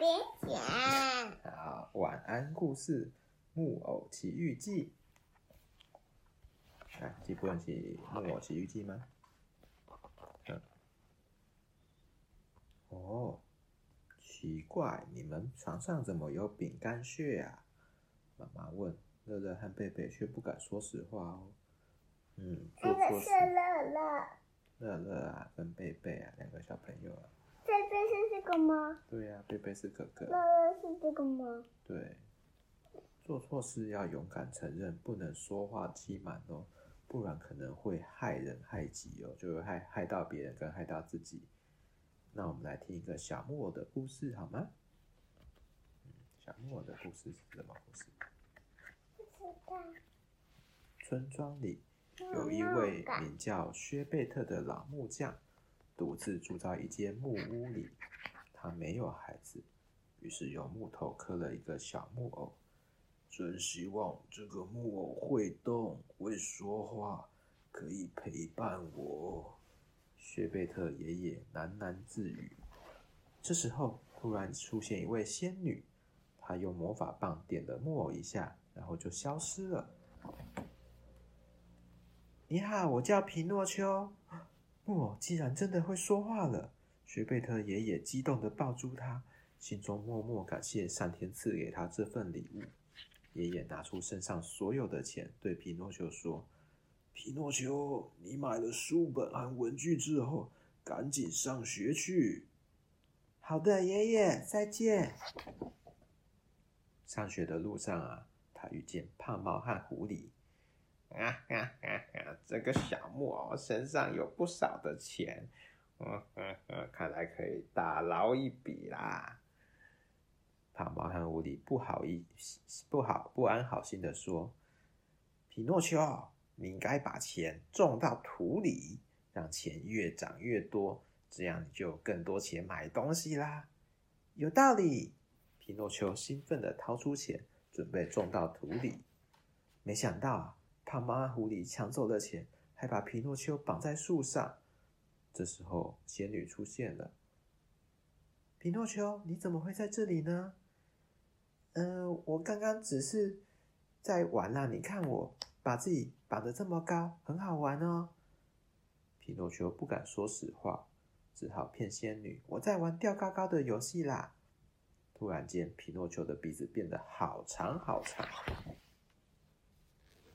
边讲。好，晚安故事《木偶奇遇记》。来，记不起《木偶奇遇记》吗？嗯。哦，奇怪，你们床上怎么有饼干屑啊？妈妈问。乐乐和贝贝却不敢说实话哦。嗯，做错事。乐乐。乐乐啊，跟贝贝啊，两个小朋友啊。贝贝是这个吗？对呀、啊，贝贝是哥哥。乐乐是这个吗？对。做错事要勇敢承认，不能说话欺瞒哦，不然可能会害人害己哦，就会害害到别人跟害到自己。那我们来听一个小木偶的故事好吗？嗯，小木偶的故事是什么故事？不知道村庄里有一位名叫薛贝特的老木匠，独自住在一间木屋里。他没有孩子，于是用木头刻了一个小木偶。真希望这个木偶会动、会说话，可以陪伴我。薛贝特爷爷喃喃自语。这时候，突然出现一位仙女，她用魔法棒点了木偶一下，然后就消失了。你好，我叫皮诺丘。木偶竟然真的会说话了！薛贝特爷爷激动地抱住他，心中默默感谢上天赐给他这份礼物。爷爷拿出身上所有的钱，对皮诺丘说：“皮诺丘，你买了书本和文具之后，赶紧上学去。”好的，爷爷，再见。上学的路上啊。他遇见胖猫和狐狸，啊啊啊啊！这个小木偶身上有不少的钱，嗯嗯嗯，看来可以大捞一笔啦。胖猫和狐狸不好意思，不好不安好心的说：“皮诺丘，你应该把钱种到土里，让钱越长越多，这样你就有更多钱买东西啦。”有道理。皮诺丘兴奋的掏出钱。准备种到土里，没想到啊，怕猫和狐狸抢走了钱，还把皮诺丘绑在树上。这时候，仙女出现了。皮诺丘，你怎么会在这里呢？嗯、我刚刚只是在玩啦。你看我把自己绑得这么高，很好玩哦。皮诺丘不敢说实话，只好骗仙女：“我在玩吊高高的游戏啦。”突然间，皮诺丘的鼻子变得好长好长。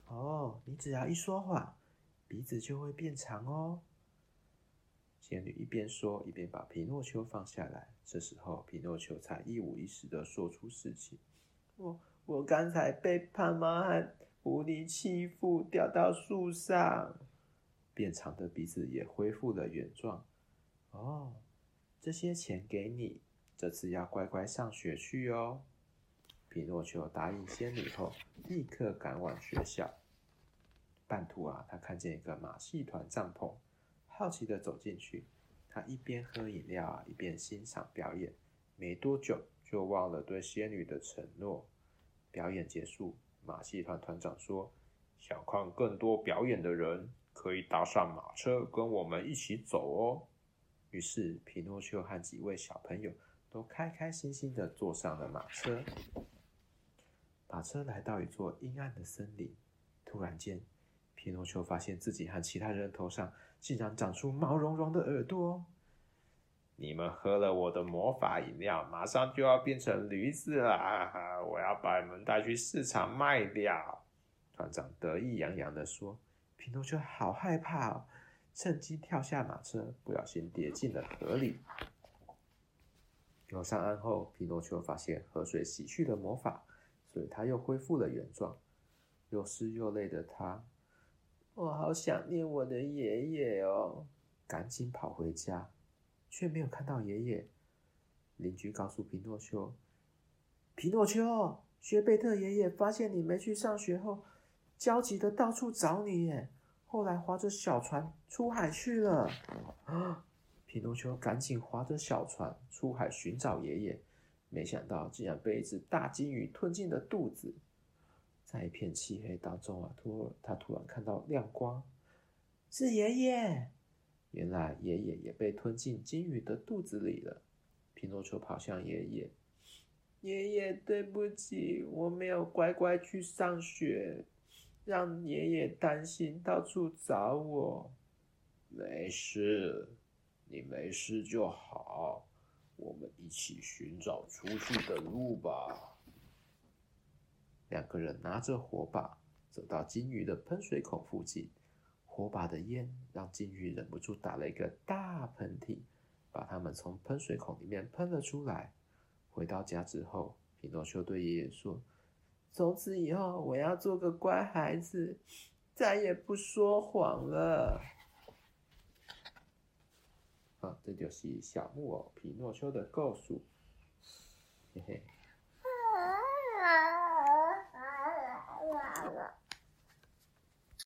哦，你只要一说谎，鼻子就会变长哦。仙女一边说，一边把皮诺丘放下来。这时候，皮诺丘才一五一十的说出事情：我我刚才被胖猫和狐狸欺负，掉到树上，变长的鼻子也恢复了原状。哦，这些钱给你。这次要乖乖上学去哦！皮诺丘答应仙女后，立刻赶往学校。半途啊，他看见一个马戏团帐篷，好奇地走进去。他一边喝饮料啊，一边欣赏表演。没多久，就忘了对仙女的承诺。表演结束，马戏团团长说：“想看更多表演的人，可以搭上马车，跟我们一起走哦。”于是，皮诺丘和几位小朋友。都开开心心的坐上了马车。马车来到一座阴暗的森林，突然间，皮诺丘发现自己和其他人头上竟然长出毛茸茸的耳朵。你们喝了我的魔法饮料，马上就要变成驴子了！我要把你们带去市场卖掉。团长得意洋洋的说。皮诺丘好害怕，趁机跳下马车，不小心跌进了河里。游上岸后，皮诺丘发现河水洗去了魔法，所以他又恢复了原状。又湿又累的他，我好想念我的爷爷哦！赶紧跑回家，却没有看到爷爷。邻居告诉皮诺丘：“皮诺丘，薛贝特爷爷发现你没去上学后，焦急的到处找你耶。后来划着小船出海去了。”啊！皮诺丘赶紧划着小船出海寻找爷爷，没想到竟然被一只大鲸鱼吞进了肚子。在一片漆黑当中啊，突他突然看到亮光，是爷爷！原来爷爷也被吞进鲸鱼的肚子里了。皮诺丘跑向爷爷，爷爷，对不起，我没有乖乖去上学，让爷爷担心，到处找我。没事，你没事就好。我们一起寻找出去的路吧。两个人拿着火把，走到金鱼的喷水孔附近。火把的烟让金鱼忍不住打了一个大喷嚏，把它们从喷水孔里面喷了出来。回到家之后，皮诺丘对爷爷说：“从此以后，我要做个乖孩子，再也不说谎了。”这就是小木偶皮诺丘的告诉，嘿嘿。